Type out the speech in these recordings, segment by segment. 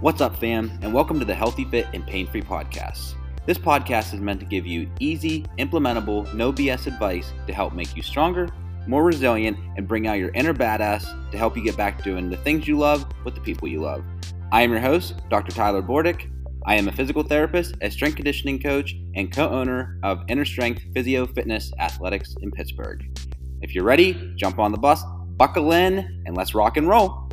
What's up, fam, and welcome to the Healthy Fit and Pain Free podcast. This podcast is meant to give you easy, implementable, no BS advice to help make you stronger, more resilient, and bring out your inner badass to help you get back to doing the things you love with the people you love. I am your host, Dr. Tyler Bordick. I am a physical therapist, a strength conditioning coach, and co owner of Inner Strength Physio Fitness Athletics in Pittsburgh. If you're ready, jump on the bus, buckle in, and let's rock and roll.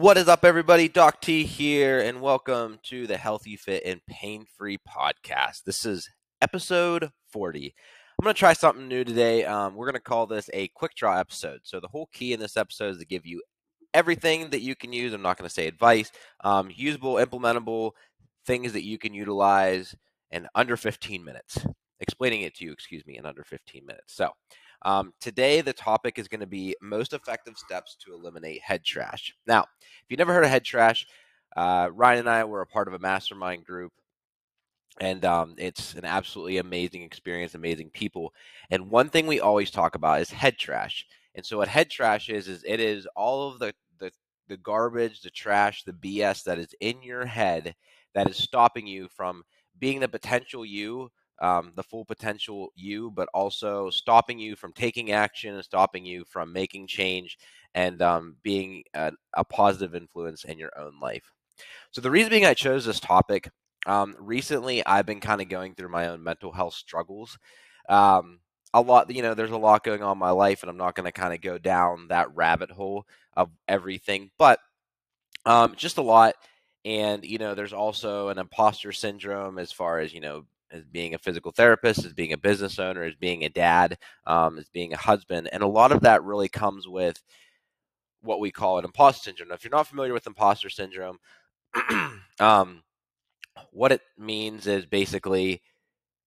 What is up, everybody? Doc T here, and welcome to the Healthy Fit and Pain Free podcast. This is episode 40. I'm going to try something new today. Um, we're going to call this a quick draw episode. So, the whole key in this episode is to give you everything that you can use. I'm not going to say advice, um, usable, implementable things that you can utilize in under 15 minutes. Explaining it to you, excuse me, in under 15 minutes. So, um, today, the topic is going to be most effective steps to eliminate head trash. Now, if you've never heard of head trash, uh, Ryan and I were a part of a mastermind group, and um, it's an absolutely amazing experience, amazing people. And one thing we always talk about is head trash. And so, what head trash is, is it is all of the, the, the garbage, the trash, the BS that is in your head that is stopping you from being the potential you um, the full potential you, but also stopping you from taking action and stopping you from making change and um, being a, a, positive influence in your own life. So, the reason being I chose this topic, um, recently I've been kind of going through my own mental health struggles. Um, a lot, you know, there's a lot going on in my life, and I'm not going to kind of go down that rabbit hole of everything, but um, just a lot. And, you know, there's also an imposter syndrome as far as, you know, as being a physical therapist, as being a business owner, as being a dad, um, as being a husband. And a lot of that really comes with what we call an imposter syndrome. Now, if you're not familiar with imposter syndrome, um, what it means is basically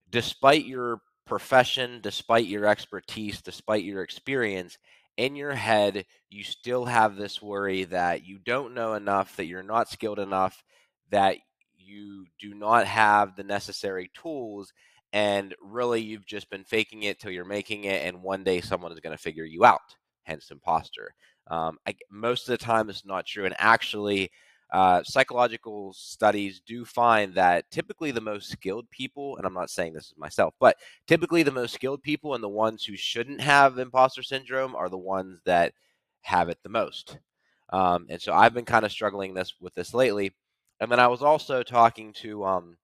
despite your profession, despite your expertise, despite your experience, in your head, you still have this worry that you don't know enough, that you're not skilled enough, that you do not have the necessary tools and really you've just been faking it till you're making it and one day someone is going to figure you out hence imposter. Um, I, most of the time it's not true and actually uh, psychological studies do find that typically the most skilled people and i'm not saying this is myself but typically the most skilled people and the ones who shouldn't have imposter syndrome are the ones that have it the most. Um, and so i've been kind of struggling this with this lately and then I was also talking to um,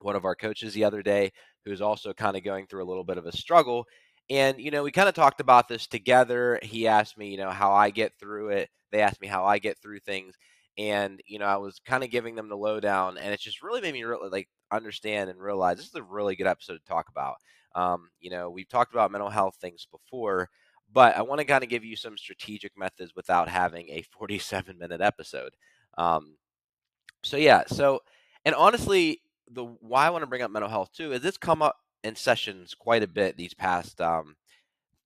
one of our coaches the other day who's also kind of going through a little bit of a struggle. And, you know, we kind of talked about this together. He asked me, you know, how I get through it. They asked me how I get through things. And, you know, I was kind of giving them the lowdown. And it just really made me really like understand and realize this is a really good episode to talk about. Um, you know, we've talked about mental health things before, but I want to kind of give you some strategic methods without having a 47 minute episode. Um, so yeah, so and honestly, the why I want to bring up mental health too is it's come up in sessions quite a bit these past um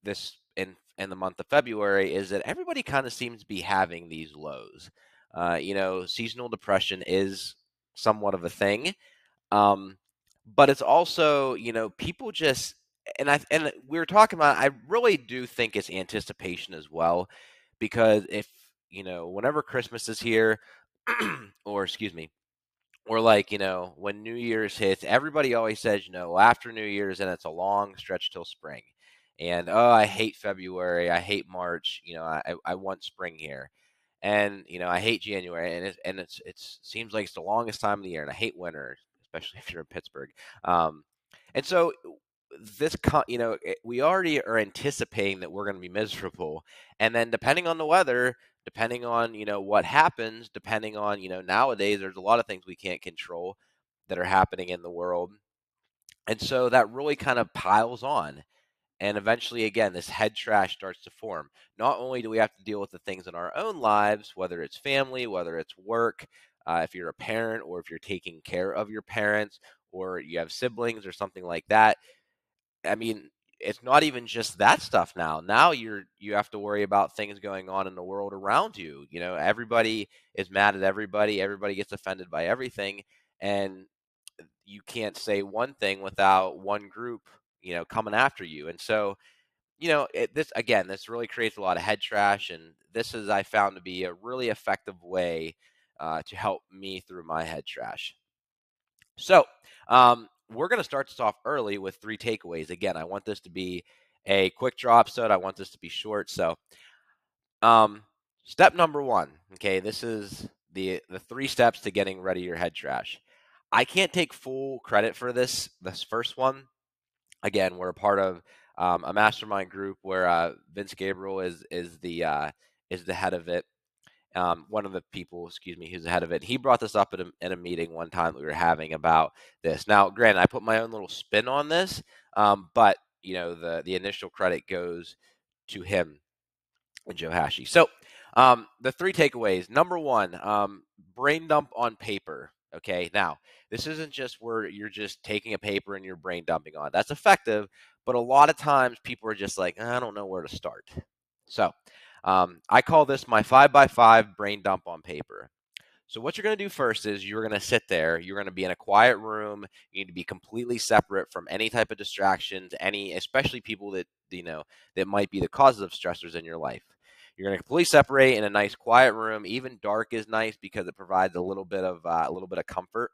this in in the month of February is that everybody kind of seems to be having these lows. Uh, you know, seasonal depression is somewhat of a thing. Um, but it's also, you know, people just and I and we were talking about I really do think it's anticipation as well because if, you know, whenever Christmas is here, or excuse me, or like you know when New Year's hits, everybody always says you know after New Year's and it's a long stretch till spring, and oh I hate February, I hate March, you know I I want spring here, and you know I hate January, and it and it's it's seems like it's the longest time of the year, and I hate winter, especially if you're in Pittsburgh, um, and so this you know we already are anticipating that we're going to be miserable and then depending on the weather depending on you know what happens depending on you know nowadays there's a lot of things we can't control that are happening in the world and so that really kind of piles on and eventually again this head trash starts to form. Not only do we have to deal with the things in our own lives whether it's family whether it's work uh, if you're a parent or if you're taking care of your parents or you have siblings or something like that i mean it's not even just that stuff now. Now you're you have to worry about things going on in the world around you. You know, everybody is mad at everybody, everybody gets offended by everything and you can't say one thing without one group, you know, coming after you. And so you know, it, this again, this really creates a lot of head trash, and this is I found to be a really effective way uh, to help me through my head trash. So, um, we're going to start this off early with three takeaways. Again, I want this to be a quick draw episode. I want this to be short. So, um, step number one. Okay, this is the the three steps to getting ready your head trash. I can't take full credit for this this first one. Again, we're a part of um, a mastermind group where uh, Vince Gabriele is is the uh, is the head of it. Um, one of the people, excuse me, who's the head of it. He brought this up at a, at a meeting one time that we were having about this. Now, granted, I put my own little spin on this, um, but you know the the initial credit goes to him and Joe Hashey. So um, the three takeaways. Number one, um, brain dump on paper. Okay, now this isn't just where you're just taking a paper and you're brain dumping on. That's effective, but a lot of times people are just like, I don't know where to start. So um, I call this my five by five brain dump on paper. So what you're going to do first is you're going to sit there. You're going to be in a quiet room. You need to be completely separate from any type of distractions, any, especially people that you know that might be the causes of stressors in your life. You're going to completely separate in a nice quiet room. Even dark is nice because it provides a little bit of uh, a little bit of comfort.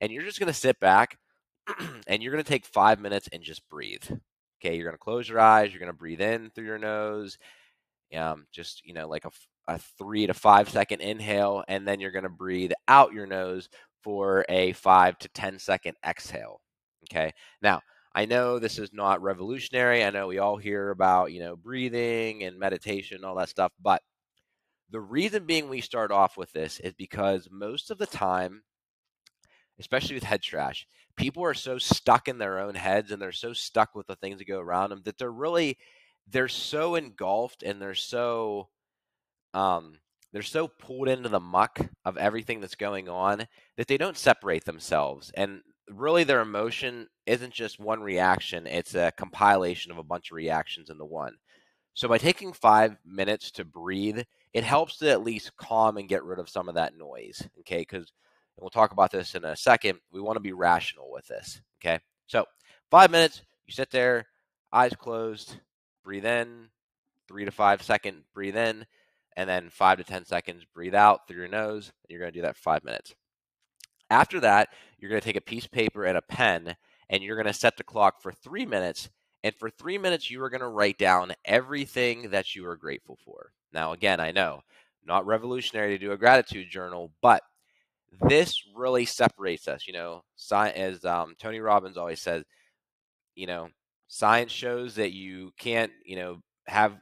And you're just going to sit back and you're going to take five minutes and just breathe. Okay, you're going to close your eyes. You're going to breathe in through your nose, um, just you know, like a, a three to five second inhale, and then you're going to breathe out your nose for a five to ten second exhale. Okay, now I know this is not revolutionary. I know we all hear about you know breathing and meditation, all that stuff, but the reason being we start off with this is because most of the time especially with head trash, people are so stuck in their own heads and they're so stuck with the things that go around them that they're really they're so engulfed and they're so um they're so pulled into the muck of everything that's going on that they don't separate themselves and really their emotion isn't just one reaction it's a compilation of a bunch of reactions into one so by taking five minutes to breathe it helps to at least calm and get rid of some of that noise okay because we'll talk about this in a second. We want to be rational with this. Okay. So, five minutes, you sit there, eyes closed, breathe in, three to five second, breathe in, and then five to 10 seconds, breathe out through your nose. You're going to do that for five minutes. After that, you're going to take a piece of paper and a pen, and you're going to set the clock for three minutes. And for three minutes, you are going to write down everything that you are grateful for. Now, again, I know not revolutionary to do a gratitude journal, but this really separates us. You know, as um, Tony Robbins always says, you know, science shows that you can't, you know, have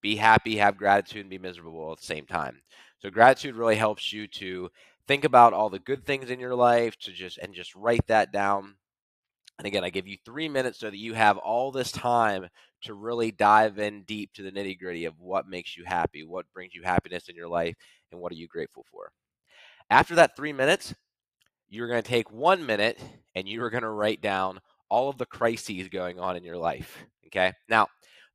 be happy, have gratitude, and be miserable at the same time. So gratitude really helps you to think about all the good things in your life to just and just write that down. And again, I give you three minutes so that you have all this time to really dive in deep to the nitty gritty of what makes you happy, what brings you happiness in your life, and what are you grateful for. After that three minutes, you're going to take one minute and you are going to write down all of the crises going on in your life. Okay. Now,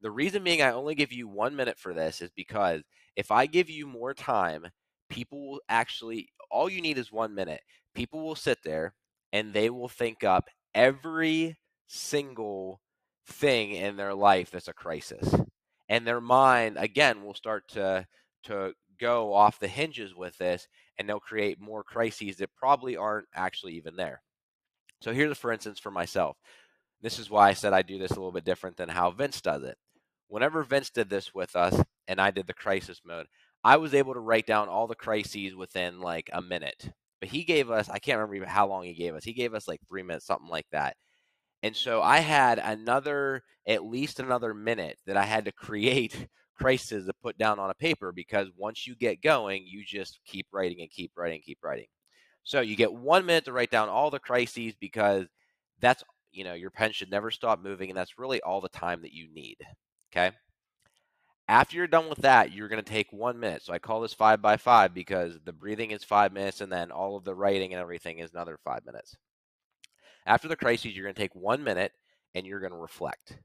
the reason being I only give you one minute for this is because if I give you more time, people will actually, all you need is one minute. People will sit there and they will think up every single thing in their life that's a crisis. And their mind, again, will start to, to go off the hinges with this and they'll create more crises that probably aren't actually even there. So here's for instance for myself. This is why I said I do this a little bit different than how Vince does it. Whenever Vince did this with us and I did the crisis mode, I was able to write down all the crises within like a minute. But he gave us, I can't remember how long he gave us. He gave us like three minutes, something like that. And so I had another, at least another minute that I had to create crises to put down on a paper because once you get going, you just keep writing and keep writing, and keep writing. So you get one minute to write down all the crises because that's, you know, your pen should never stop moving. And that's really all the time that you need. Okay. After you're done with that, you're going to take one minute. So I call this five by five because the breathing is five minutes and then all of the writing and everything is another five minutes. After the crises, you're going to take one minute and you're going to reflect.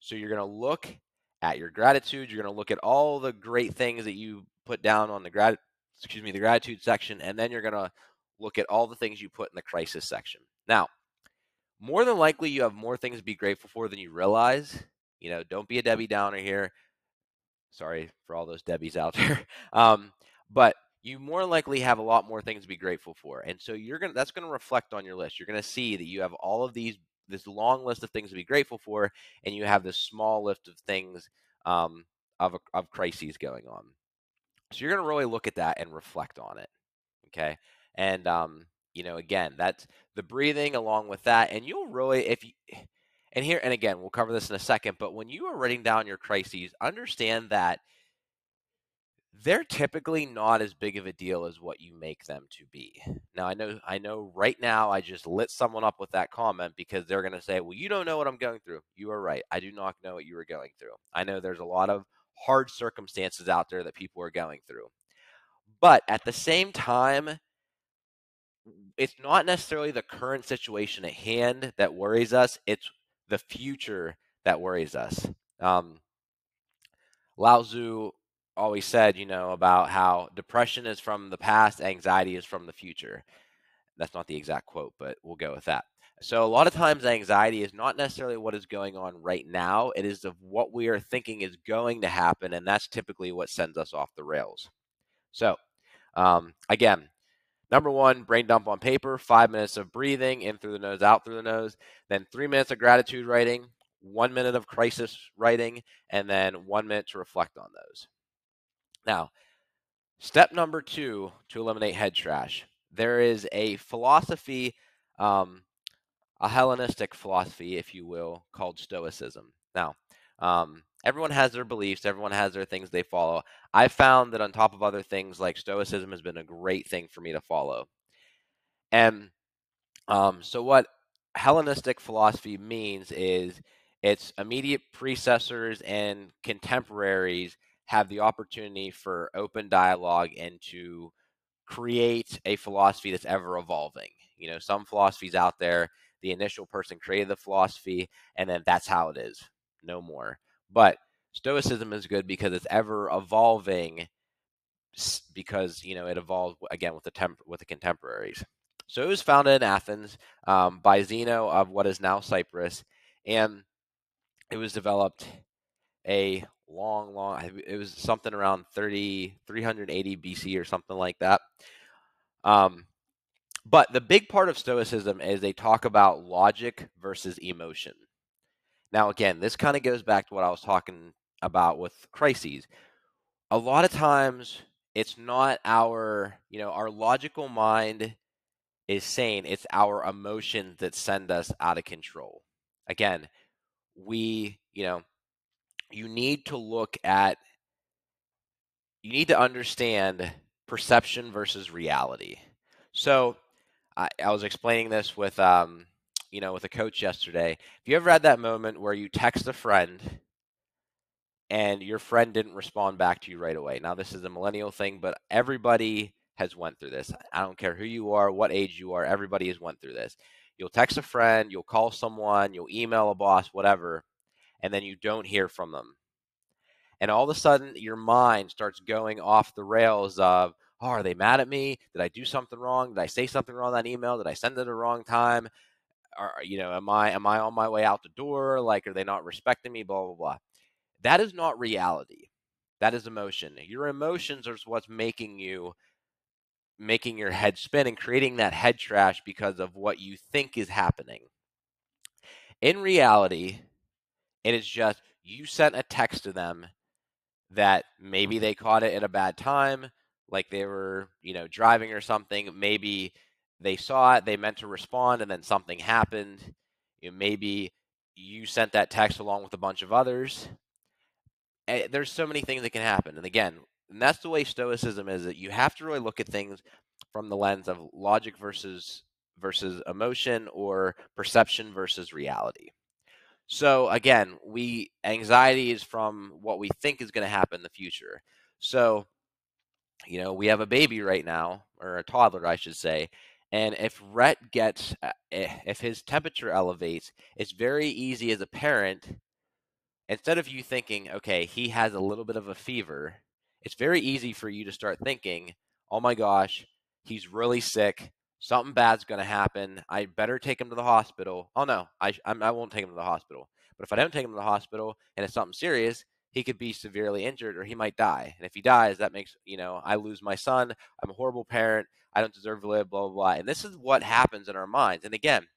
So you're going to look at your gratitude. You're going to look at all the great things that you put down on the grat excuse me, the gratitude section, and then you're going to look at all the things you put in the crisis section. Now, more than likely, you have more things to be grateful for than you realize. You know, don't be a Debbie Downer here. Sorry for all those Debbies out there. Um, but you more likely have a lot more things to be grateful for. And so you're to that's to reflect on your list. You're to see that you have all of these this long list of things to be grateful for and you have this small list of things um, of of crises going on. So you're to really look at that and reflect on it. Okay? And um, you know, again, that's the breathing along with that and you'll really if you and here and again, we'll cover this in a second, but when you are writing down your crises, understand that they're typically not as big of a deal as what you make them to be. Now I know I know right now I just lit someone up with that comment because they're going to say, "Well, you don't know what I'm going through." You are right. I do not know what you are going through. I know there's a lot of hard circumstances out there that people are going through. But at the same time, it's not necessarily the current situation at hand that worries us. It's the future that worries us. Um, Lao Tzu always said, you know, about how depression is from the past, anxiety is from the future. That's not the exact quote, but we'll go with that. So, a lot of times, anxiety is not necessarily what is going on right now, it is of what we are thinking is going to happen, and that's typically what sends us off the rails. So, um, again, number one, brain dump on paper, five minutes of breathing in through the nose, out through the nose, then three minutes of gratitude writing, one minute of crisis writing, and then one minute to reflect on those. Now, step number two to eliminate head trash. There is a philosophy, um, a Hellenistic philosophy, if you will, called Stoicism. Now, um, everyone has their beliefs, everyone has their things they follow. I found that on top of other things, like Stoicism has been a great thing for me to follow. And um, so, what Hellenistic philosophy means is its immediate predecessors and contemporaries have the opportunity for open dialogue and to create a philosophy that's ever evolving. You know, some philosophies out there, the initial person created the philosophy, and then that's how it is, no more. But Stoicism is good because it's ever evolving, because you know it evolved again with the temp- with the contemporaries. So it was founded in Athens um, by Zeno of what is now Cyprus, and it was developed a long, long. It was something around 30, 380 BC or something like that. Um, but the big part of Stoicism is they talk about logic versus emotion. Now, again, this kind of goes back to what I was talking about with crises. A lot of times, it's not our, you know, our logical mind is saying It's our emotions that send us out of control. Again, we, you know, you need to look at you need to understand perception versus reality. So I, I was explaining this with um, you know with a coach yesterday. Have you ever had that moment where you text a friend and your friend didn't respond back to you right away? Now this is a millennial thing, but everybody has went through this. I don't care who you are, what age you are, everybody has went through this. You'll text a friend, you'll call someone, you'll email a boss, whatever, and then you don't hear from them. And all of a sudden, your mind starts going off the rails of, oh, are they mad at me? Did I do something wrong? Did I say something wrong on that email? Did I send it at the wrong time? Or, you know, am I am I on my way out the door? Like, are they not respecting me? Blah blah blah. That is not reality. That is emotion. Your emotions are what's making you making your head spin and creating that head trash because of what you think is happening. In reality, it is just you sent a text to them that maybe they caught it at a bad time, like they were, you know, driving or something. Maybe they saw it, they meant to respond, and then something happened. You know, maybe you sent that text along with a bunch of others. Eh, there's so many things that can happen. And again, and that's the way stoicism is that you have to really look at things from the lens of logic versus versus emotion or perception versus reality. So again, we anxiety is from what we think is going to happen in the future. So, you know, we have a baby right now, or a toddler, I should say, and if Rhett gets, uh, eh, if his temperature elevates, it's very easy as a parent. Instead of you thinking, okay, he has a little bit of a fever, it's very easy for you to start thinking, oh my gosh, he's really sick something bad's going to happen. I better take him to the hospital. Oh no, I I won't take him to the hospital. But if I don't take him to the hospital and it's something serious, he could be severely injured or he might die. And if he dies, that makes, you know, I lose my son. I'm a horrible parent. I don't deserve to live, blah, blah, blah. And this is what happens in our minds. And again,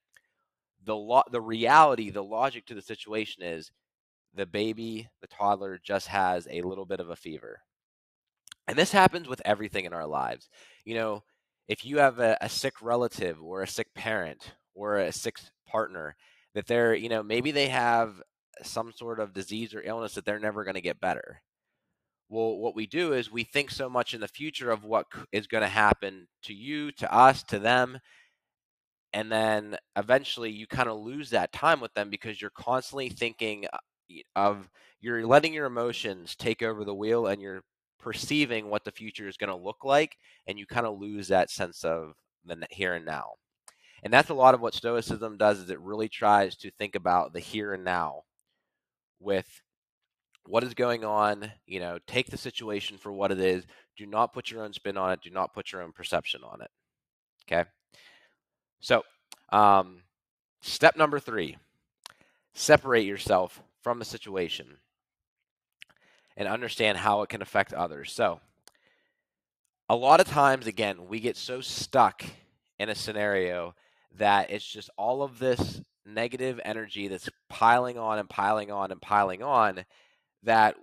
the lo- the reality, the logic to the situation is the baby, the toddler just has a little bit of a fever. And this happens with everything in our lives. You know, if you have a, a sick relative or a sick parent or a sick partner, that they're, you know, maybe they have some sort of disease or illness that they're never going to get better. Well, what we do is we think so much in the future of what is going to happen to you, to us, to them. And then eventually you kind of lose that time with them because you're constantly thinking uh, of, you're letting your emotions take over the wheel and you're perceiving what the future is going to look like. And you kind of lose that sense of the here and now. And that's a lot of what Stoicism does is it really tries to think about the here and now with what is going on, you know, take the situation for what it is. Do not put your own spin on it. Do not put your own perception on it. Okay. So, um, step number three separate yourself from the situation and understand how it can affect others. So, a lot of times, again, we get so stuck in a scenario that it's just all of this negative energy that's piling on and piling on and piling on that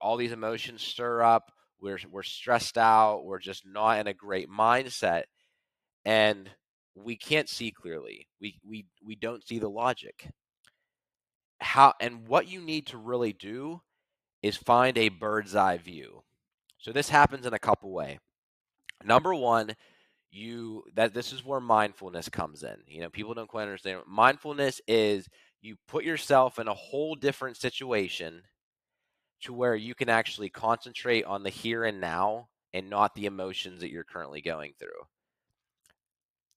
all these emotions stir up we're we're stressed out we're just not in a great mindset and we can't see clearly. We we we don't see the logic. How and what you need to really do is find a bird's eye view. So this happens in a couple way. Number 1 you that this is where mindfulness comes in. You know, people don't quite understand. Mindfulness is you put yourself in a whole different situation to where you can actually concentrate on the here and now and not the emotions that you're currently going through.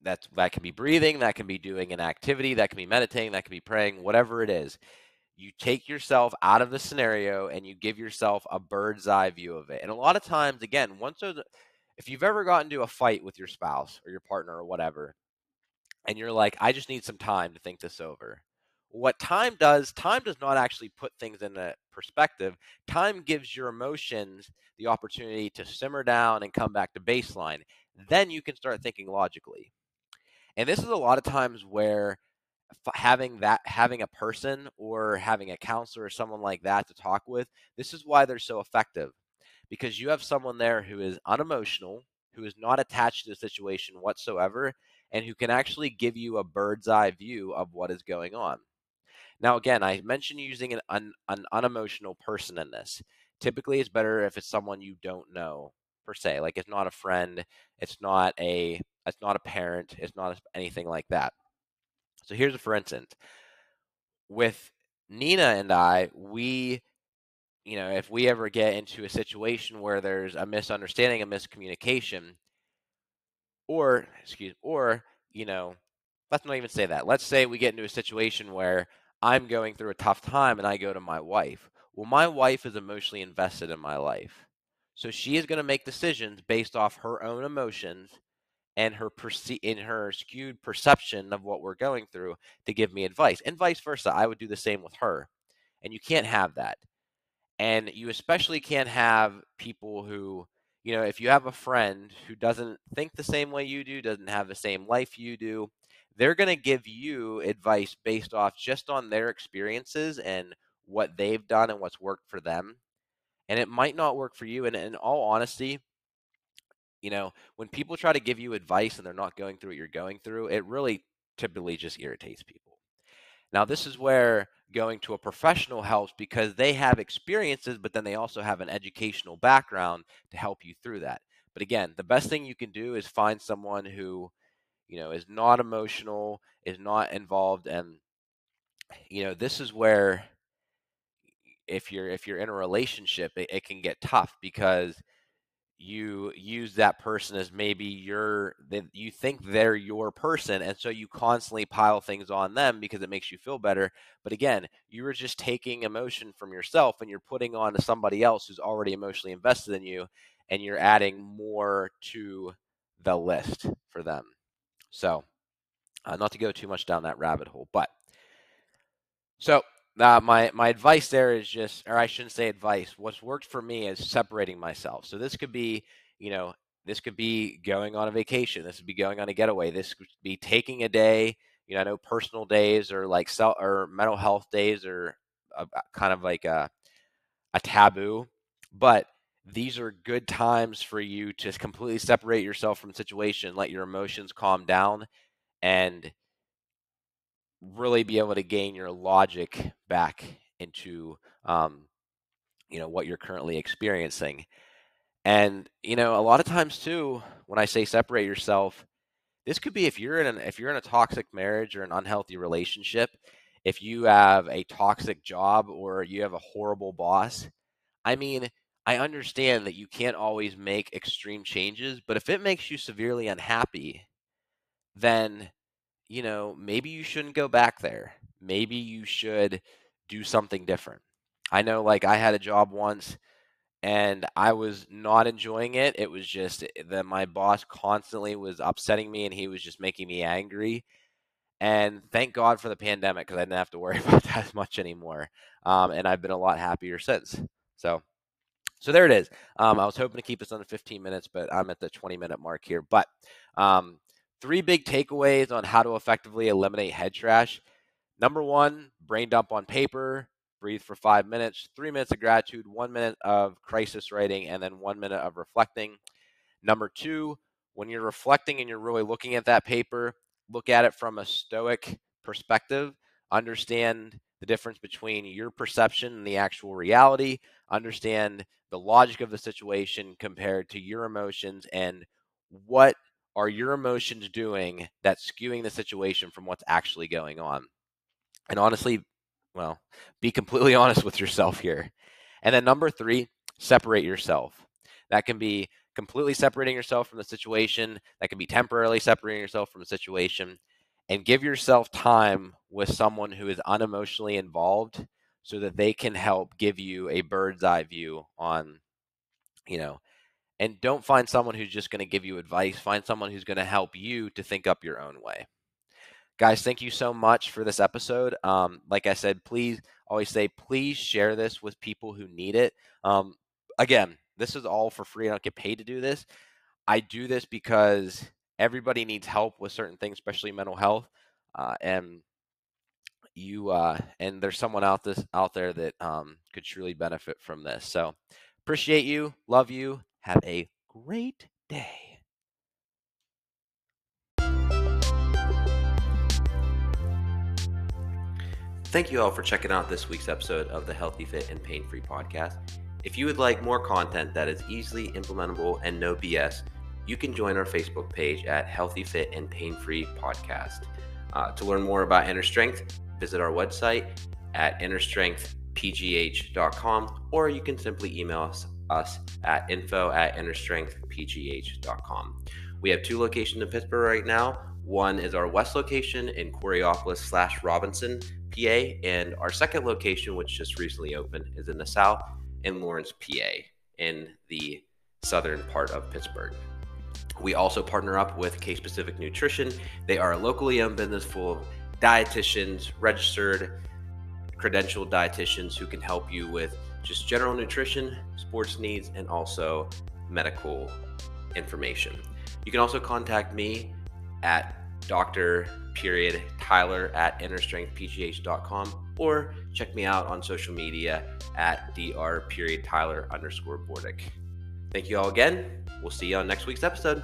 That's that can be breathing, that can be doing an activity, that can be meditating, that can be praying, whatever it is. You take yourself out of the scenario and you give yourself a bird's eye view of it. And a lot of times, again, once those if you've ever gotten into a fight with your spouse or your partner or whatever, and you're like, I just need some time to think this over. What time does, time does not actually put things in a perspective. Time gives your emotions the opportunity to simmer down and come back to baseline. Then you can start thinking logically. And this is a lot of times where having that having a person or having a counselor or someone like that to talk with this is why they're so effective because you have someone there who is unemotional, who is not attached to the situation whatsoever, and who can actually give you a bird's eye view of what is going on. Now, again, I mentioned using an, un, an unemotional person in this. Typically, it's better if it's someone you don't know per se. Like it's not a friend, it's not a, it's not a parent, it's not anything like that. So here's a for instance. With Nina and I, we you know, if we ever get into a situation where there's a misunderstanding, a miscommunication, or excuse, or you know, let's not even say that. Let's say we get into a situation where I'm going through a tough time and I go to my wife. Well, my wife is emotionally invested in my life. So she is going to make decisions based off her own emotions and her perce- in her skewed perception of what we're going through to give me advice. And vice versa. I would do the same with her. And you can't have that. And you especially can't have people who, you know, if you have a friend who doesn't think the same way you do, doesn't have the same life you do, they're going to give you advice based off just on their experiences and what they've done and what's worked for them. And it might not work for you. And in all honesty, you know, when people try to give you advice and they're not going through what you're going through, it really typically just irritates people. Now, this is where going to a professional helps because they have experiences, but then they also have an educational background to help you through that. But again, the best thing you can do is find someone who, you know, is not emotional, is not involved, and you know, this is where if you're if you're in a relationship, it, it can get tough because you use that person as maybe your that you think they're your person and so you constantly pile things on them because it makes you feel better. But again you're just taking emotion from yourself and you're putting on to somebody else who's already emotionally invested in you and you're adding more to the list for them. So uh, not to go too much down that rabbit hole but so uh, my my advice there is just, or I shouldn't say advice. What's worked for me is separating myself. So this could be, you know, this could be going on a vacation. This would be going on a getaway. This could be taking a day. You know, I know personal days or like self or mental health days are a, kind of like a a taboo, but these are good times for you to completely separate yourself from the situation, let your emotions calm down, and really be able to gain your logic back into um, you know what you're currently experiencing. And you know a lot of times too when i say separate yourself this could be if you're in an if you're in a toxic marriage or an unhealthy relationship if you have a toxic job or you have a horrible boss i mean i understand that you can't always make extreme changes but if it makes you severely unhappy then you know, maybe you shouldn't go back there. Maybe you should do something different. I know, like, I had a job once and I was not enjoying it. It was just eh, that my boss constantly was upsetting me and he was just making me angry. And thank God for the pandemic because I didn't have to worry about that as much anymore. Um, and I've been a lot happier since. So, so there it is. Um, I was hoping to keep this under 15 minutes, but I'm at the 20 minute mark here. But um, Three big takeaways on how to effectively eliminate head trash. Number one, brain dump on paper, breathe for five minutes, three minutes of gratitude, one minute of crisis writing, and then one minute of reflecting. Number two, when you're reflecting and you're really looking at that paper, look at it from a stoic perspective. Understand the difference between your perception and the actual reality. Understand the logic of the situation compared to your emotions and what are your emotions doing that's skewing the situation from what's actually going on? And honestly, well, be completely honest with yourself here. And then number three, separate yourself. That can be completely separating yourself from the situation, that can be temporarily separating yourself from the situation, and give yourself time with someone who is unemotionally involved so that they can help give you a bird's eye view on, you know, and don't find someone who's just going to give you advice. Find someone who's going to help you to think up your own way. Guys, thank you so much for this episode. Um, like I said, please always say, please share this with people who need it. Um, again, this is all for free. I don't get paid to do this. I do this because everybody needs help with certain things, especially mental health. Uh, and you uh, and there's someone out this out there that um, could truly benefit from this. So appreciate you, love you, have a great day. Thank you all for checking out this week's episode of the Healthy Fit and Pain Free podcast. If you would like more content that is easily implementable and no BS, you can join our Facebook page at Healthy Fit and Pain Free Podcast. Uh, to learn more about Inner Strength, visit our website at innerstrengthpgh.com or you can simply email us us at info at innerstrengthpgh.com. We have two locations in Pittsburgh right now. One is our west location in Coraopolis slash Robinson, PA, and our second location, which just recently opened, is in the south in Lawrence, PA, in the southern part of Pittsburgh. We also partner up with Case Pacific Nutrition. They are a locally owned business full of dietitians, registered, credentialed dietitians who can help you with just general nutrition, sports needs, and also medical information. You can also contact me at Dr. Period Tyler at innerstrengthpgh.com or check me out on social media at Dr. Period Tyler underscore Bordick. Thank you all again. We'll see you on next week's episode.